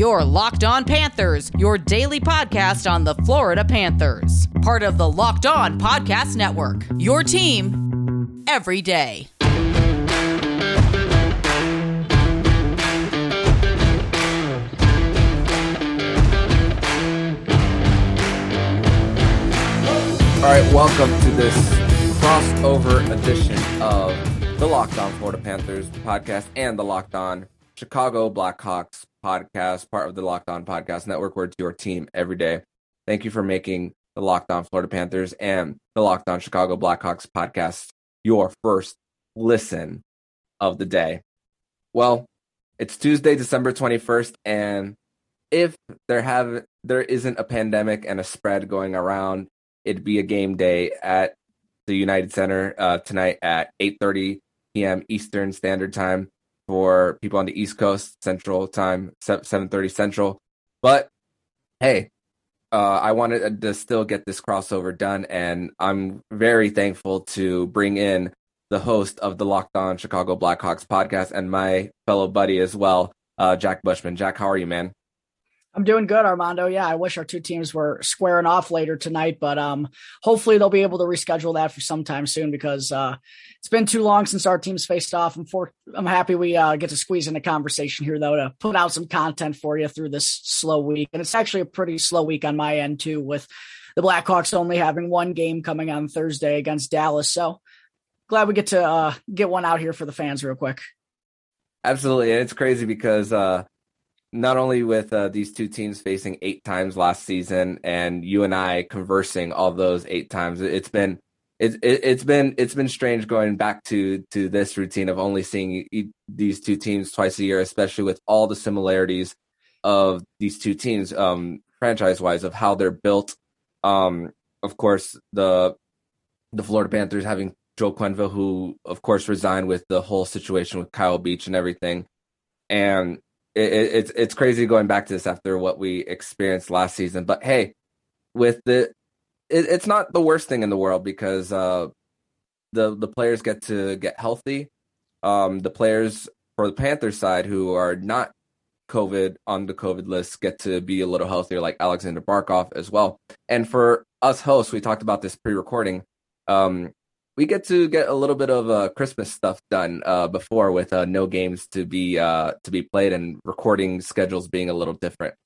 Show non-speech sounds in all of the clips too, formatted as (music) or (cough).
Your Locked On Panthers, your daily podcast on the Florida Panthers. Part of the Locked On Podcast Network. Your team every day. All right, welcome to this crossover edition of the Locked On Florida Panthers podcast and the Locked On Chicago Blackhawks podcast, part of the Locked On Podcast Network, where it's your team every day. Thank you for making the Locked On Florida Panthers and the Locked On Chicago Blackhawks podcast your first listen of the day. Well, it's Tuesday, December 21st, and if there have there isn't a pandemic and a spread going around, it'd be a game day at the United Center uh, tonight at 8:30 p.m. Eastern Standard Time for people on the East Coast Central Time, 7:30 Central. But hey, uh, I wanted to still get this crossover done, and I'm very thankful to bring in the host of the Locked On Chicago Blackhawks podcast and my fellow buddy as well, uh, Jack Bushman. Jack, how are you, man? I'm doing good, Armando. Yeah, I wish our two teams were squaring off later tonight, but um, hopefully they'll be able to reschedule that for sometime soon because uh, it's been too long since our teams faced off. I'm for I'm happy we uh, get to squeeze in a conversation here though to put out some content for you through this slow week, and it's actually a pretty slow week on my end too, with the Blackhawks only having one game coming on Thursday against Dallas. So glad we get to uh, get one out here for the fans real quick. Absolutely, and it's crazy because. Not only with uh, these two teams facing eight times last season and you and I conversing all those eight times, it's been it, it, has been it's been strange going back to to this routine of only seeing these two teams twice a year, especially with all the similarities of these two teams, um, franchise wise, of how they're built. Um, of course, the the Florida Panthers having Joel Quenneville, who of course resigned with the whole situation with Kyle Beach and everything, and it, it's it's crazy going back to this after what we experienced last season. But hey, with the it, it's not the worst thing in the world because uh, the the players get to get healthy. Um, the players for the Panthers side who are not COVID on the COVID list get to be a little healthier, like Alexander Barkov as well. And for us hosts, we talked about this pre-recording. Um, we get to get a little bit of uh, Christmas stuff done uh, before with uh, no games to be uh, to be played and recording schedules being a little different.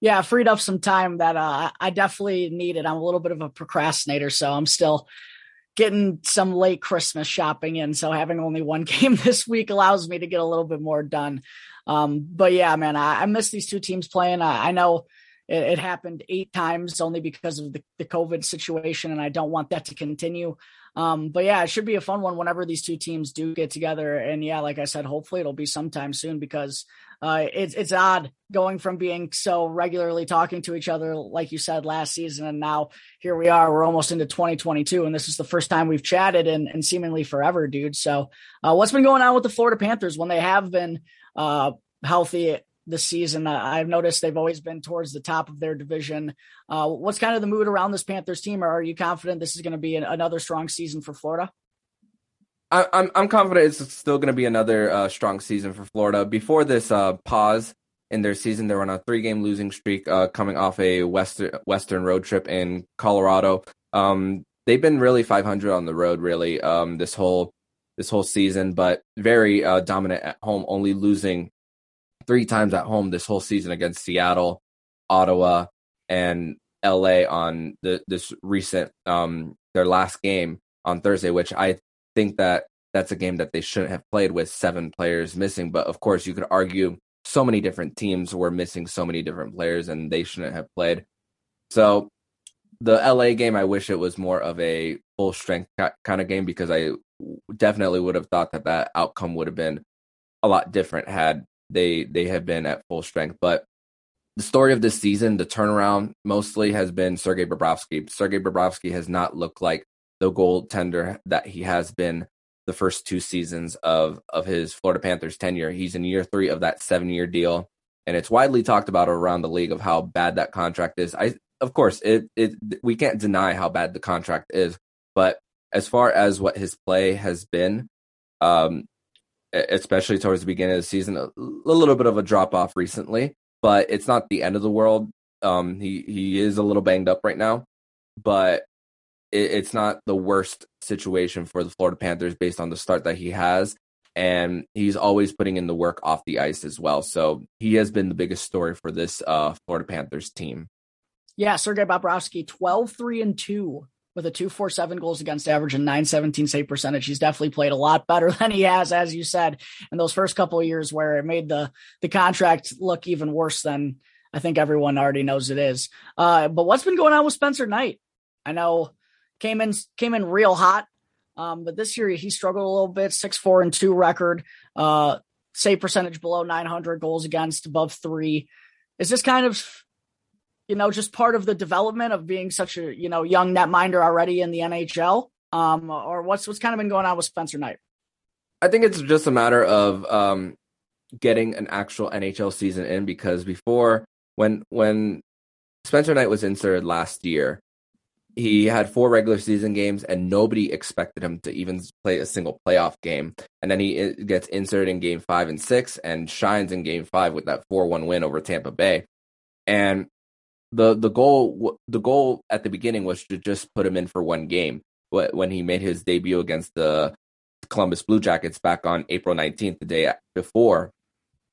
Yeah, freed up some time that uh, I definitely needed. I'm a little bit of a procrastinator, so I'm still getting some late Christmas shopping in. So having only one (laughs) game this week allows me to get a little bit more done. Um, but yeah, man, I, I miss these two teams playing. I, I know it, it, happened eight times only because of the, the COVID situation, and I don't want that to continue. Um, but yeah, it should be a fun one whenever these two teams do get together. And yeah, like I said, hopefully it'll be sometime soon because uh, it's it's odd going from being so regularly talking to each other, like you said last season, and now here we are. We're almost into 2022, and this is the first time we've chatted in, in seemingly forever, dude. So, uh, what's been going on with the Florida Panthers when they have been uh, healthy this season. I've noticed they've always been towards the top of their division. Uh, what's kind of the mood around this Panthers team? Or are you confident this is going to be an, another strong season for Florida? I, am I'm, I'm confident it's still going to be another uh, strong season for Florida. Before this uh, pause in their season, they were on a three game losing streak, uh, coming off a western western road trip in Colorado. Um, they've been really 500 on the road, really um, this whole this whole season, but very uh, dominant at home, only losing three times at home this whole season against Seattle, Ottawa, and LA on the, this recent um their last game on Thursday, which I think that that's a game that they shouldn't have played with seven players missing. But of course, you could argue so many different teams were missing so many different players and they shouldn't have played. So the LA game, I wish it was more of a full strength kind of game because I definitely would have thought that that outcome would have been a lot different had they they have been at full strength. But the story of this season, the turnaround mostly has been Sergei Bobrovsky. Sergei Bobrovsky has not looked like the goaltender that he has been the first two seasons of of his Florida Panthers tenure. He's in year three of that seven year deal, and it's widely talked about around the league of how bad that contract is. I of course it it we can't deny how bad the contract is, but as far as what his play has been, um, especially towards the beginning of the season, a, little bit of a drop off recently. but it's not the end of the world. Um, he he is a little banged up right now, but it, it's not the worst situation for the Florida Panthers based on the start that he has. And he's always putting in the work off the ice as well. So he has been the biggest story for this uh, Florida Panthers team. Yeah, Sergei Bobrovsky, 12 3 and 2 with a 247 goals against average and 917 save percentage. He's definitely played a lot better (laughs) than he has, as you said, in those first couple of years where it made the the contract look even worse than I think everyone already knows it is. Uh, but what's been going on with Spencer Knight? I know came in came in real hot. Um, but this year he struggled a little bit, six four and two record, uh, save percentage below 900, goals against above three. Is this kind of, you know, just part of the development of being such a you know young netminder already in the NHL, um, or what's what's kind of been going on with Spencer Knight? I think it's just a matter of um, getting an actual NHL season in because before when when Spencer Knight was inserted last year, he had four regular season games and nobody expected him to even play a single playoff game and then he gets inserted in game five and six and shines in game five with that 4-1 win over tampa bay and the the goal the goal at the beginning was to just put him in for one game when he made his debut against the columbus blue jackets back on april 19th the day before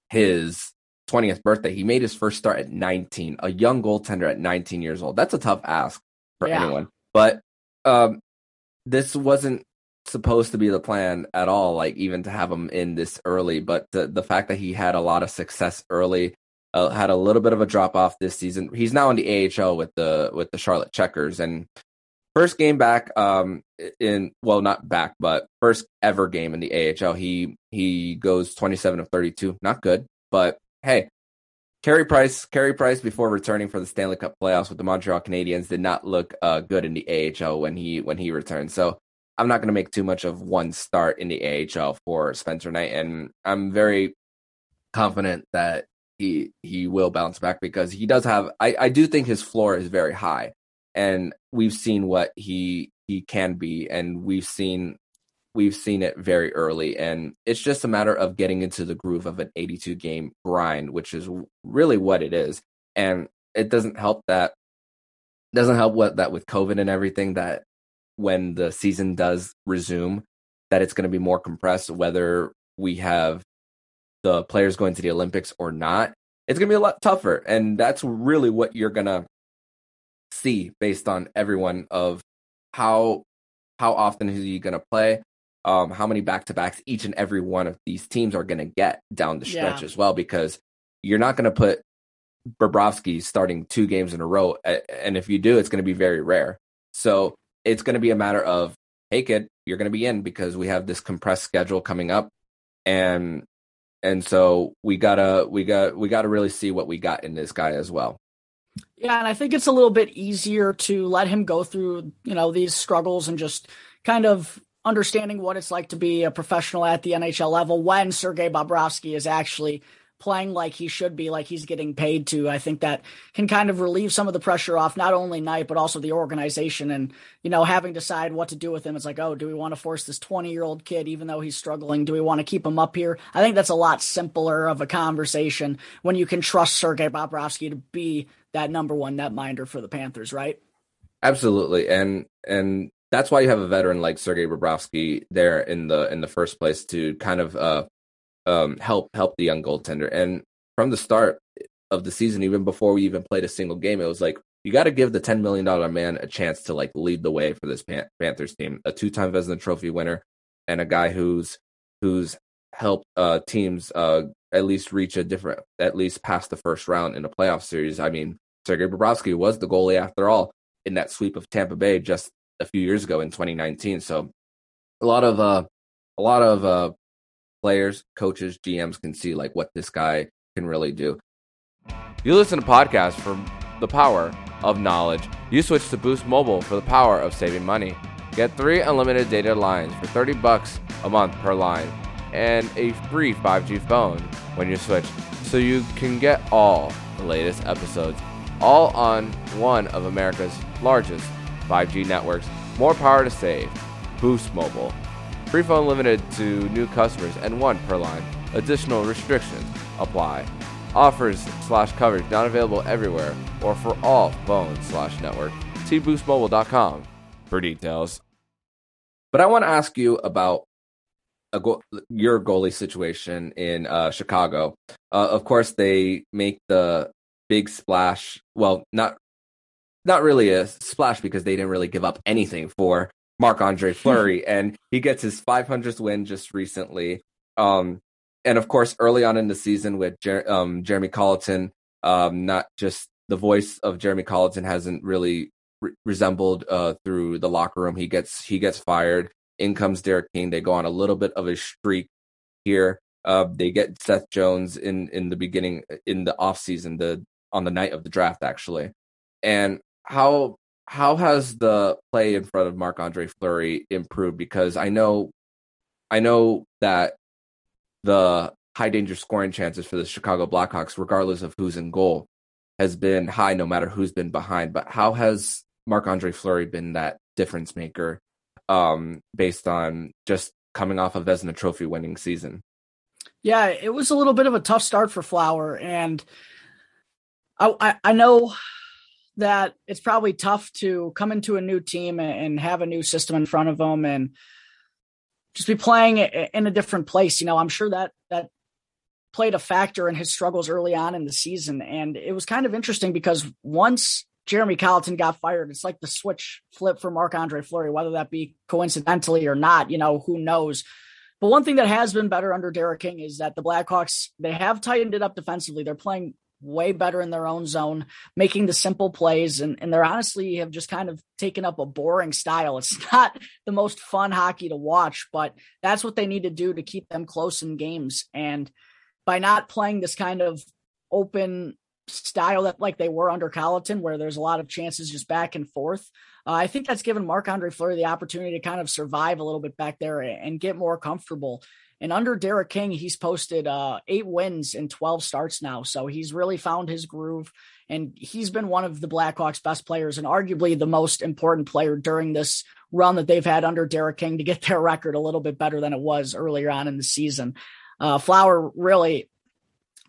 his 20th birthday he made his first start at 19 a young goaltender at 19 years old that's a tough ask for yeah. anyone. But um, this wasn't supposed to be the plan at all. Like even to have him in this early, but the the fact that he had a lot of success early, uh, had a little bit of a drop off this season. He's now in the AHL with the with the Charlotte Checkers and first game back um in well not back but first ever game in the AHL he he goes 27 of 32 not good but hey Carey Price, Carey Price, before returning for the Stanley Cup playoffs with the Montreal Canadiens, did not look uh, good in the AHL when he when he returned. So I'm not going to make too much of one start in the AHL for Spencer Knight, and I'm very confident that he he will bounce back because he does have. I I do think his floor is very high, and we've seen what he he can be, and we've seen we've seen it very early and it's just a matter of getting into the groove of an 82 game grind which is really what it is and it doesn't help that doesn't help what that with covid and everything that when the season does resume that it's going to be more compressed whether we have the players going to the olympics or not it's going to be a lot tougher and that's really what you're going to see based on everyone of how how often is he going to play um, how many back to backs each and every one of these teams are going to get down the stretch yeah. as well, because you're not going to put Bobrovsky starting two games in a row. And if you do, it's going to be very rare. So it's going to be a matter of, hey, kid, you're going to be in because we have this compressed schedule coming up. And and so we gotta we got we gotta really see what we got in this guy as well. Yeah, and I think it's a little bit easier to let him go through, you know, these struggles and just kind of understanding what it's like to be a professional at the NHL level when Sergei Bobrovsky is actually playing like he should be, like he's getting paid to. I think that can kind of relieve some of the pressure off not only Knight but also the organization, and you know having to decide what to do with him. It's like, oh, do we want to force this twenty year old kid, even though he's struggling? Do we want to keep him up here? I think that's a lot simpler of a conversation when you can trust Sergei Bobrovsky to be that number one netminder for the Panthers, right? Absolutely, and and that's why you have a veteran like Sergei Bobrovsky there in the in the first place to kind of uh, um, help help the young goaltender. And from the start of the season, even before we even played a single game, it was like you got to give the ten million dollar man a chance to like lead the way for this Pan- Panthers team. A two time Vezina Trophy winner and a guy who's who's helped uh, teams uh, at least reach a different, at least past the first round in a playoff series. I mean, Sergei Bobrovsky was the goalie after all in that sweep of Tampa Bay just a few years ago in 2019. So a lot of uh, a lot of uh, players, coaches, GMs can see like what this guy can really do. You listen to podcasts for the power of knowledge. You switch to Boost Mobile for the power of saving money. Get three unlimited data lines for 30 bucks a month per line and a free 5G phone when you switch so you can get all the latest episodes all on one of America's largest 5G networks, more power to save. Boost Mobile. Free phone limited to new customers and one per line. Additional restrictions apply. Offers slash coverage not available everywhere or for all phones slash network. See boostmobile.com for details. But I want to ask you about your goalie situation in uh, Chicago. Uh, of course, they make the big splash. Well, not not really a splash because they didn't really give up anything for Marc Andre (laughs) Fleury, and he gets his 500th win just recently. Um, and of course, early on in the season with Jer- um, Jeremy Colliton, um, not just the voice of Jeremy Colliton hasn't really re- resembled uh, through the locker room. He gets he gets fired. In comes Derek King. They go on a little bit of a streak here. Uh, they get Seth Jones in in the beginning in the off season, the on the night of the draft actually. And how how has the play in front of Marc Andre Fleury improved? Because I know I know that the high danger scoring chances for the Chicago Blackhawks, regardless of who's in goal, has been high no matter who's been behind. But how has Marc Andre Fleury been that difference maker um, based on just coming off a Vezina Trophy winning season? Yeah, it was a little bit of a tough start for Flower, and I, I, I know that it's probably tough to come into a new team and have a new system in front of them and just be playing in a different place. You know, I'm sure that that played a factor in his struggles early on in the season. And it was kind of interesting because once Jeremy Colliton got fired, it's like the switch flip for Marc Andre Fleury, whether that be coincidentally or not, you know, who knows. But one thing that has been better under Derek King is that the Blackhawks, they have tightened it up defensively. They're playing way better in their own zone, making the simple plays. And, and they're honestly have just kind of taken up a boring style. It's (laughs) not the most fun hockey to watch, but that's what they need to do to keep them close in games. And by not playing this kind of open style that like they were under Colliton, where there's a lot of chances just back and forth. Uh, I think that's given Marc Andre Fleury the opportunity to kind of survive a little bit back there and get more comfortable. And under Derek King, he's posted uh, eight wins in 12 starts now. So he's really found his groove. And he's been one of the Blackhawks' best players and arguably the most important player during this run that they've had under Derek King to get their record a little bit better than it was earlier on in the season. Uh, Flower really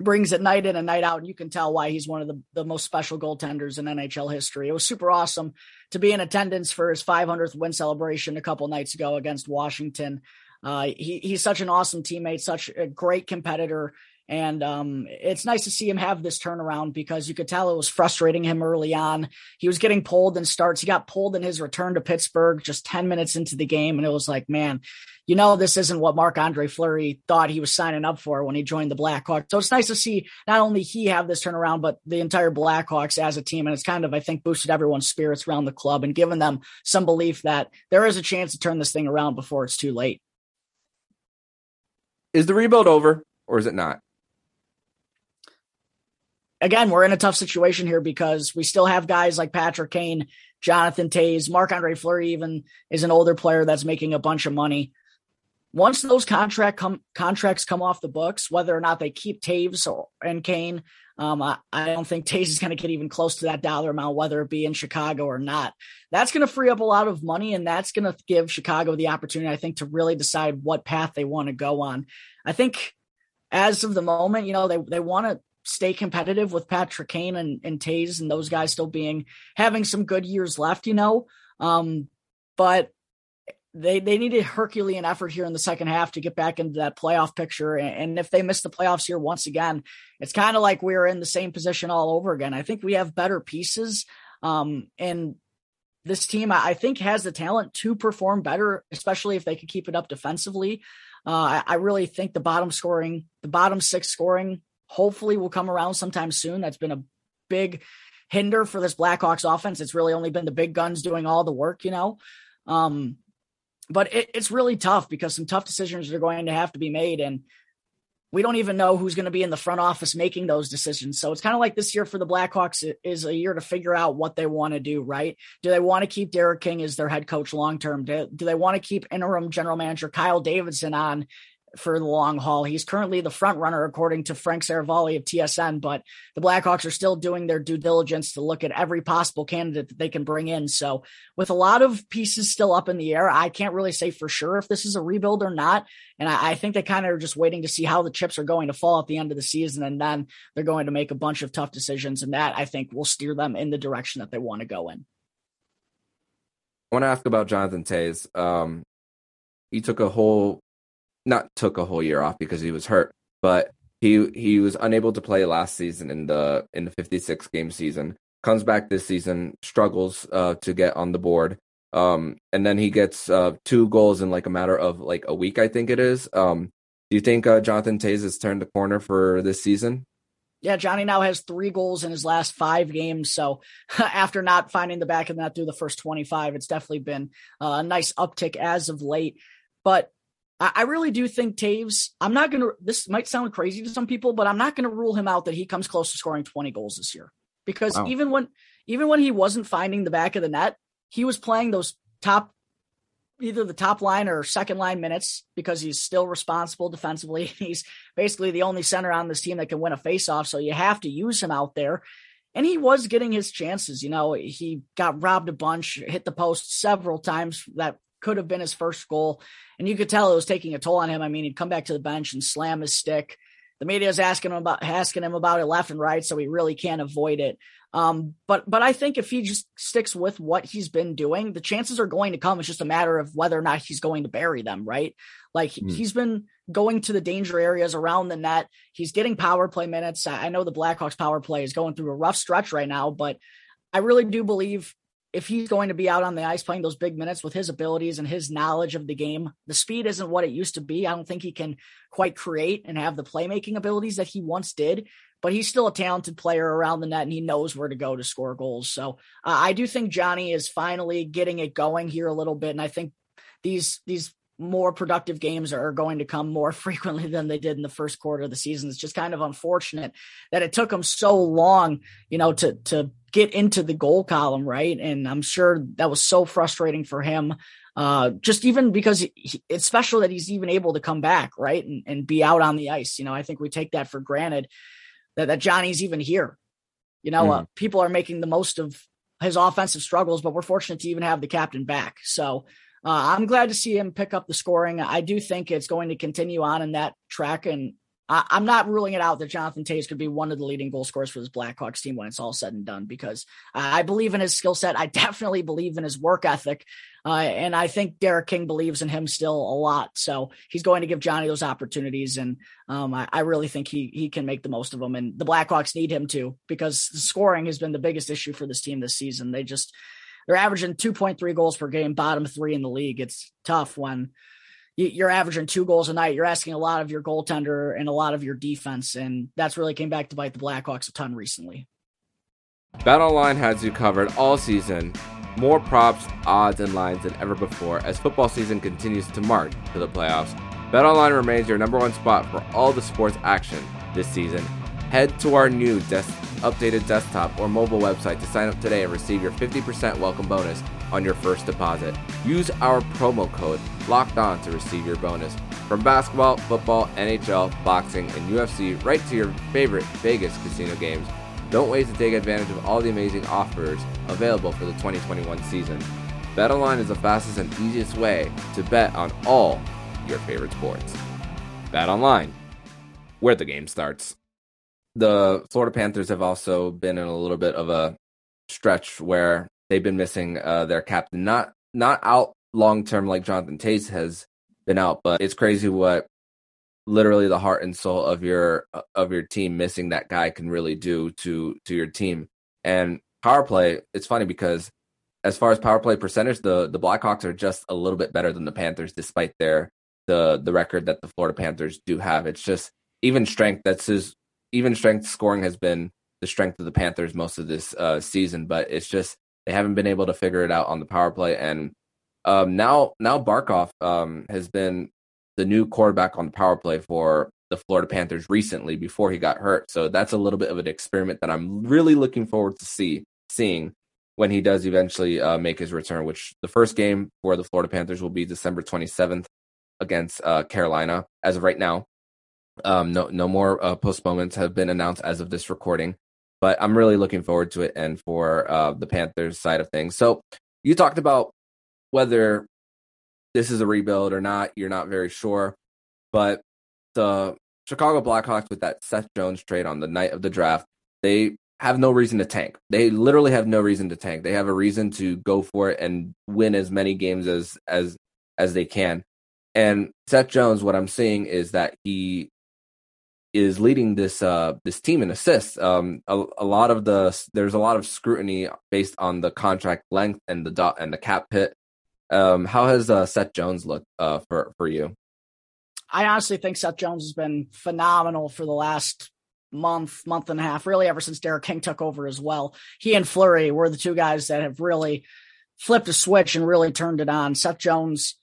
brings it night in and night out. And you can tell why he's one of the, the most special goaltenders in NHL history. It was super awesome to be in attendance for his 500th win celebration a couple nights ago against Washington. Uh, he, he's such an awesome teammate, such a great competitor. And um, it's nice to see him have this turnaround because you could tell it was frustrating him early on. He was getting pulled in starts. He got pulled in his return to Pittsburgh just 10 minutes into the game. And it was like, man, you know, this isn't what Marc Andre Fleury thought he was signing up for when he joined the Blackhawks. So it's nice to see not only he have this turnaround, but the entire Blackhawks as a team. And it's kind of, I think, boosted everyone's spirits around the club and given them some belief that there is a chance to turn this thing around before it's too late. Is the rebuild over or is it not? Again, we're in a tough situation here because we still have guys like Patrick Kane, Jonathan Toews, Marc Andre Fleury, even is an older player that's making a bunch of money. Once those contract contracts come off the books, whether or not they keep Toews or, and Kane, um, I, I, don't think Toews is going to get even close to that dollar amount, whether it be in Chicago or not. That's going to free up a lot of money, and that's going to give Chicago the opportunity, I think, to really decide what path they want to go on. I think as of the moment, you know, they they want to stay competitive with Patrick Kane and, and Toews and those guys still being having some good years left, you know. Um, but they they need a Herculean effort here in the second half to get back into that playoff picture. And if they miss the playoffs here once again, it's kind of like we're in the same position all over again. I think we have better pieces. Um, and this team, I think, has the talent to perform better, especially if they could keep it up defensively. Uh, I, I really think the bottom scoring, the bottom six scoring, hopefully will come around sometime soon. That's been a big hinder for this Blackhawks offense. It's really only been the big guns doing all the work, you know. Um, but it, it's really tough because some tough decisions are going to have to be made. And we don't even know who's going to be in the front office making those decisions. So it's kind of like this year for the Blackhawks is a year to figure out what they want to do, right? Do they want to keep Derek King as their head coach long term? Do, do they want to keep interim general manager Kyle Davidson on for the long haul. He's currently the front runner, according to Frank Seravalli of TSN, but the Blackhawks are still doing their due diligence to look at every possible candidate that they can bring in. So, with a lot of pieces still up in the air, I can't really say for sure if this is a rebuild or not. And I, I think they kind of are just waiting to see how the chips are going to fall at the end of the season. And then they're going to make a bunch of tough decisions. And that I think will steer them in the direction that they want to go in. I want to ask about Jonathan Toews. Um, he took a whole not took a whole year off because he was hurt, but he he was unable to play last season in the in the 56 game season. Comes back this season, struggles uh, to get on the board, um, and then he gets uh, two goals in like a matter of like a week, I think it is. Um, do you think uh, Jonathan Toews has turned the corner for this season? Yeah, Johnny now has three goals in his last five games. So (laughs) after not finding the back of the net through the first 25, it's definitely been uh, a nice uptick as of late. But I really do think Toews, I'm not going to, this might sound crazy to some people, but I'm not going to rule him out that he comes close to scoring 20 goals this year. Because wow. even when, even when he wasn't finding the back of the net, he was playing those top, either the top line or second line minutes because he's still responsible defensively. (laughs) He's basically the only center on this team that can win a faceoff. So you have to use him out there. And he was getting his chances. You know, he got robbed a bunch, hit the post several times that could have been his first goal. And you could tell it was taking a toll on him. I mean, he'd come back to the bench and slam his stick. The media is asking him about asking him about it left and right, so he really can't avoid it. Um, but but I think if he just sticks with what he's been doing, the chances are going to come. It's just a matter of whether or not he's going to bury them, right? Like mm. he's been going to the danger areas around the net. He's getting power play minutes. I know the Blackhawks power play is going through a rough stretch right now, but I really do believe if he's going to be out on the ice playing those big minutes with his abilities and his knowledge of the game, the speed isn't what it used to be. I don't think he can quite create and have the playmaking abilities that he once did, but he's still a talented player around the net and he knows where to go to score goals. So uh, I do think Johnny is finally getting it going here a little bit. And I think these, these more productive games are going to come more (laughs) frequently than they did in the first quarter of the season. It's just kind of unfortunate that it took them so long, you know, to to get into the goal column, right? And I'm sure that was so frustrating for him. Uh, just even because he, it's special that he's even able to come back, right, and, and be out on the ice. You know, I think we take that for granted that that Johnny's even here. You know, mm. uh, people are making the most of his offensive struggles, but we're fortunate to even have the captain back. So uh, I'm glad to see him pick up the scoring. I do think it's going to continue on in that track, and I, am not ruling it out that Jonathan Toews could be one of the leading goal scorers for this Blackhawks team when it's all said and done. Because I believe in his skill set. I (laughs) definitely believe in his work ethic, uh, and I think Derek King believes in him still a lot. So he's going to give Johnny those opportunities, and um, I, I, really think he he can make the most of them. And the Blackhawks need him to because scoring has been the biggest issue for this team this season. They just they're averaging 2.3 goals per game, bottom three in the league. It's tough when you're averaging two goals a night. You're asking a lot of your goaltender and a lot of your defense, and that's really came back to bite the Blackhawks a ton recently. BetOnline has you covered all season. More props, odds, and lines than ever before as football season continues to march to the playoffs. BetOnline remains your number one spot for all the sports action this season Head to our new des- updated desktop or mobile website to sign up today and receive your 50% welcome bonus on your first deposit. Use our promo code LOCKED ON to receive your bonus. From basketball, football, NHL, boxing, and UFC, right to your favorite Vegas casino games. Don't wait to take advantage of all the amazing offers available for the 2021 season. BetOnline is the fastest and easiest way to bet on all your favorite sports. BetOnline, where the game starts the Florida Panthers have also been in a little bit of a stretch where they've been missing uh, their captain. Not not out long term like Jonathan Toews has been out, but it's crazy what literally the heart and soul of your of your team missing that guy can really do to to your team. And power play, it's funny because as far as power play percentage, the the Blackhawks are just a little bit better than the Panthers, despite their the the record that the Florida Panthers do have. It's just even strength. That's his even strength scoring has been the strength of the Panthers most of this uh, season, but it's just they haven't been able to figure it out on the power play. And um, now, now Barkov um, has been the new quarterback on the power play for the Florida Panthers recently before he got hurt. So that's a little bit of an experiment that I'm really looking forward to see seeing when he does eventually uh, make his return. Which the first game for the Florida Panthers will be December 27th against uh, Carolina as of right now. Um, no, no more uh, postponements have been announced as of this recording, but I'm really looking forward to it and for uh, the Panthers side of things. So you talked about whether this is a rebuild or not. You're not very sure, but the Chicago Blackhawks with that Seth Jones trade on the night of the draft, they have no reason to tank. They literally have no reason to tank. They have a reason to go for it and win as many games as as as they can. And Seth Jones, what I'm seeing is that he is leading this uh this team in assists. Um, a, a lot of the there's a lot of scrutiny based on the contract length and the dot and the cap hit. Um, how has uh, Seth Jones looked uh for for you? I honestly think Seth Jones has been phenomenal for the last month, month and a half, really ever since Derek King took over as well. He and Fleury were the two guys that have really flipped a switch and really turned it on. Seth Jones,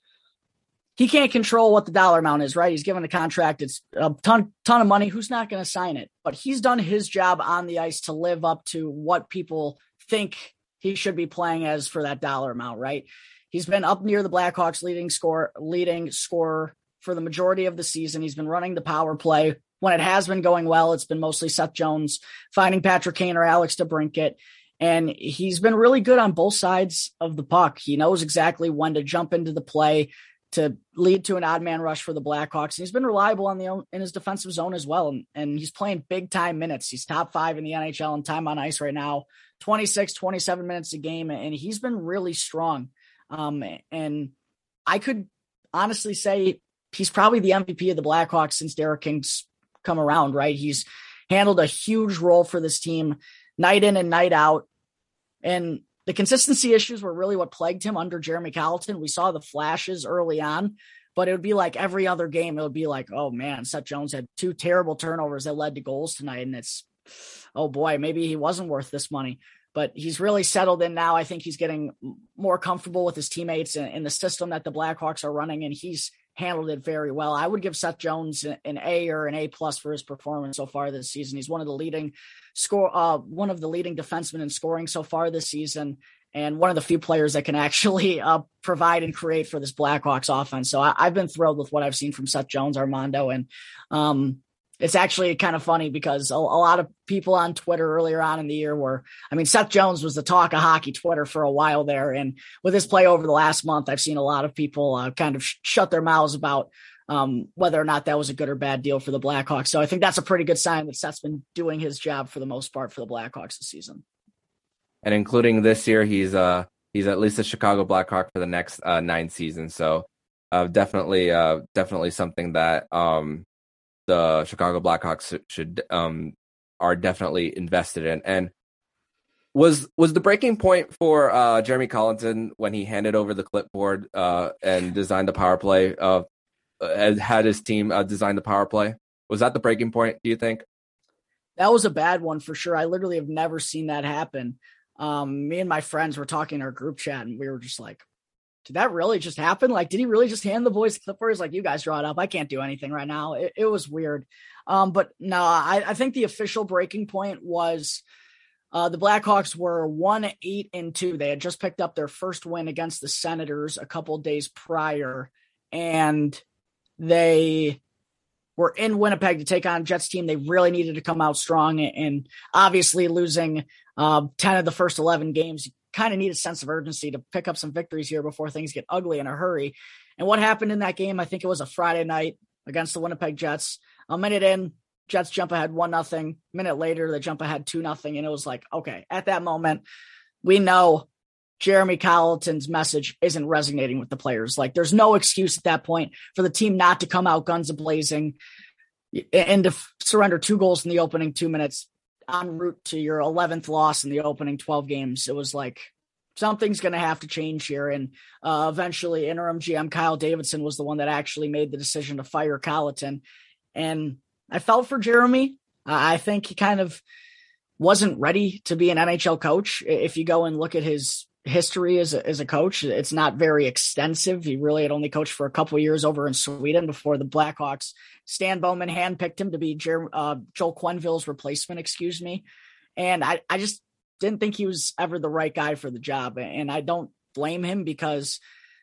he can't control what the dollar amount is, right? He's given a contract, it's a ton, ton of money. Who's not going to sign it? But he's done his job on the ice to live up to what people think he should be playing as for that dollar amount, right? He's been up near the Blackhawks leading score, leading scorer for the majority of the season. He's been running the power play. When it has been going well, it's been mostly Seth Jones finding Patrick Kane or Alex DeBrincat. And he's been really good on both sides of the puck. He knows exactly when to jump into the play to lead to an odd man rush for the Blackhawks. And he's been reliable on the in his defensive zone as well. And, and he's playing big time minutes. He's top five in the NHL in time on ice right now, 26, 27 minutes a game. And he's been really strong. Um, and I could honestly say he's probably the MVP of the Blackhawks since Derek King's come around, right? He's handled a huge role for this team night in and night out. And the consistency issues were really what plagued him under Jeremy Colliton. We saw the flashes early on, but it would be like every other game. It would be like, oh man, Seth Jones had two terrible turnovers that led to goals tonight. And it's, oh boy, maybe he wasn't worth this money. But he's really settled in now. I think he's getting more comfortable with his teammates and, and the system that the Blackhawks are running. And he's handled it very well. I would give Seth Jones an A or an A plus for his performance so far this season. He's one of the leading score, uh, one of the leading defensemen in scoring so far this season, and one of the few players that can actually (laughs) uh, provide and create for this Blackhawks offense. So I, have been thrilled with what I've seen from Seth Jones, Armando, and um, it's actually kind of funny because a, a, lot of people on Twitter earlier on in the year were, I mean, Seth Jones was the talk of hockey Twitter for a while there. And with his play over the last month, I've seen a lot of people uh, kind of sh- shut their mouths about um, whether or not that was a good or bad deal for the Blackhawks. So I think that's a pretty good sign that Seth's been doing his job for the most part for the Blackhawks this season. And including this year, he's uh he's at least a Chicago Blackhawk for the next uh, nine seasons. So uh, definitely uh, definitely something that um the Chicago Blackhawks should um are definitely invested in. And was was the breaking point for uh, Jeremy Colliton when he handed over the clipboard uh, and designed the power play? Uh, had his team uh, design the power play. Was that the breaking point? Do you think? That was a bad one for sure. I literally have never seen that happen. Um, me and my friends were talking in our group chat, and we were just like, did that really just happen? Like, did he really just hand the boys clippers? Like, you guys draw it up. I can't do anything right now. It, it was weird. Um, but no, I, I, think the official breaking point was uh, the Blackhawks were one eight and two. They had just picked up their first win against the Senators a couple days prior, and they were in Winnipeg to take on Jets team. They really needed to come out strong, and obviously losing uh, ten of the first eleven games kind of need a sense of urgency to pick up some victories here before things get ugly in a hurry. And what happened in that game? I think it was a Friday night against the Winnipeg Jets. A minute in, Jets jump ahead one nothing. Minute later, they jump ahead two nothing, and it was like, okay, at that moment, we know Jeremy Colliton's message isn't resonating with the players. Like, there's no excuse at that point for the team not to come out guns a blazing and to surrender two goals in the opening two minutes en route to your 11th loss in the opening 12 games. It was like something's going to have to change here. And uh, eventually, interim GM Kyle Davidson was the one that actually made the decision to fire Colliton. And I felt for Jeremy. I think he kind of wasn't ready to be an NHL coach. If you go and look at his history as a, as a coach. It's not very extensive. He really had only coached for a couple years over in Sweden before the Blackhawks. Stan Bowman handpicked him to be Jer- uh, Joel Quenneville's replacement, excuse me. And I, I just didn't think he was ever the right guy for the job. And I don't blame him because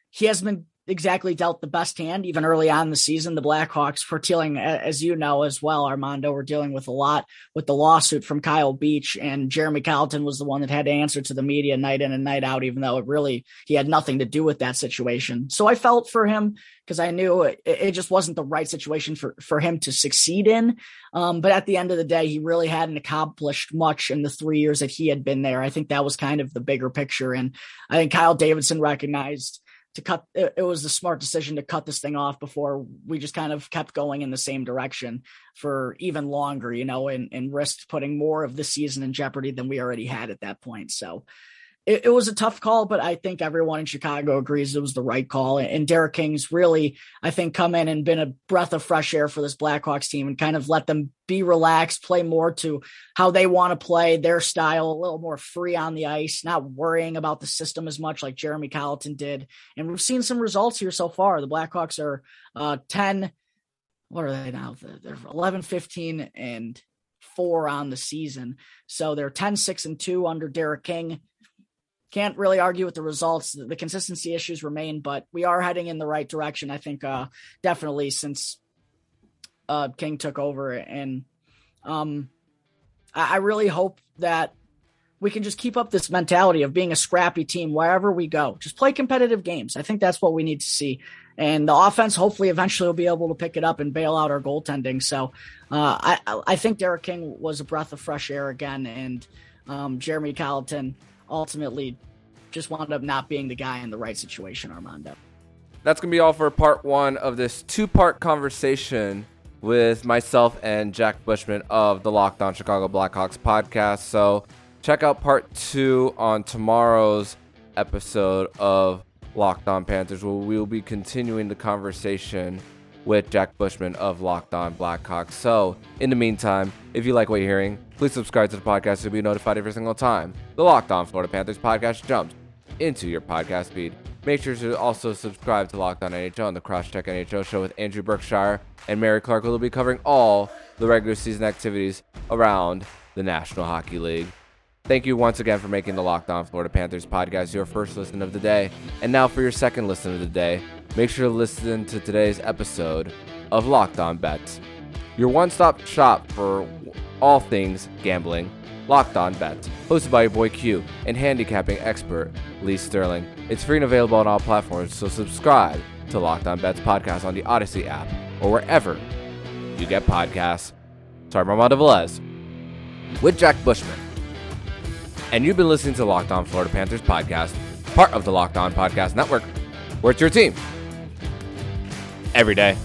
he has been exactly dealt the best hand even early on the season. The Blackhawks for dealing, as you know as well, Armando, were dealing with a lot with the lawsuit from Kyle Beach, and Jeremy Colliton was the one that had to answer to the media night in and night out, even though it really he had nothing to do with that situation. So I felt for him because I knew it, it, just wasn't the right situation for for him to succeed in. Um, but at the end of the day, he really hadn't accomplished much in the three years that he had been there. I think that was kind of the bigger picture, and I think Kyle Davidson recognized to cut it, it, was the smart decision to cut this thing off before we just kind of kept going in the same direction for even longer you know and, and risked putting more of the season in jeopardy than we already had at that point. So it, it, was a tough call, but I think everyone in Chicago agrees it was the right call. And Derek King's really, I think, come in and been a breath of fresh air for this Blackhawks team and kind of let them be relaxed, play more to how they want to play their style, a little more free on the ice, not worrying about the system as much like Jeremy Colliton did. And we've seen some results here so far. The Blackhawks are uh, 10, what are they now? They're 11, 15, and four on the season. So they're 10, 6, and two under Derek King can't really argue with the results. The consistency issues remain, but we are heading in the right direction. I think uh, definitely since uh, King took over, and um, I, I really hope that we can just keep up this mentality of being a scrappy team wherever we go. Just play competitive games. I think that's what we need to see. And the offense hopefully eventually will be able to pick it up and bail out our goaltending. So uh, I, I think Derek King was a breath of fresh air again. And um, Jeremy Colliton ultimately just wound up not being the guy in the right situation, Armando. That's going to be all for part one of this two part conversation with myself and Jack Bushman of the Locked On Chicago Blackhawks podcast. So check out part two on tomorrow's episode of Locked On Panthers, where we will be continuing the conversation with Jack Bushman of Locked On Blackhawks. So, in the meantime, if you like what you're hearing, please subscribe to the podcast to be notified every single time the Locked On Florida Panthers podcast jumps into your podcast feed. Make sure to also subscribe to Locked On NHL and the Crosscheck NHL show with Andrew Berkshire and Mary Clark, who will be covering all the regular season activities around the National Hockey League. Thank you once again for making the Locked On Florida Panthers podcast your first listen of the day. And now for your second listen of the day, make sure to listen to today's episode of Locked On Bets, your one stop shop for all things gambling. Locked On Bets, hosted by your boy Q and handicapping expert Lee Sterling. It's free and available on all platforms, so subscribe to Locked On Bets podcast on the Audacy app or wherever you get podcasts. Sorry, Armando Velez with Jack Bushman. And you've been listening to Locked On Florida Panthers podcast, part of the Locked On Podcast Network, where it's your team every day.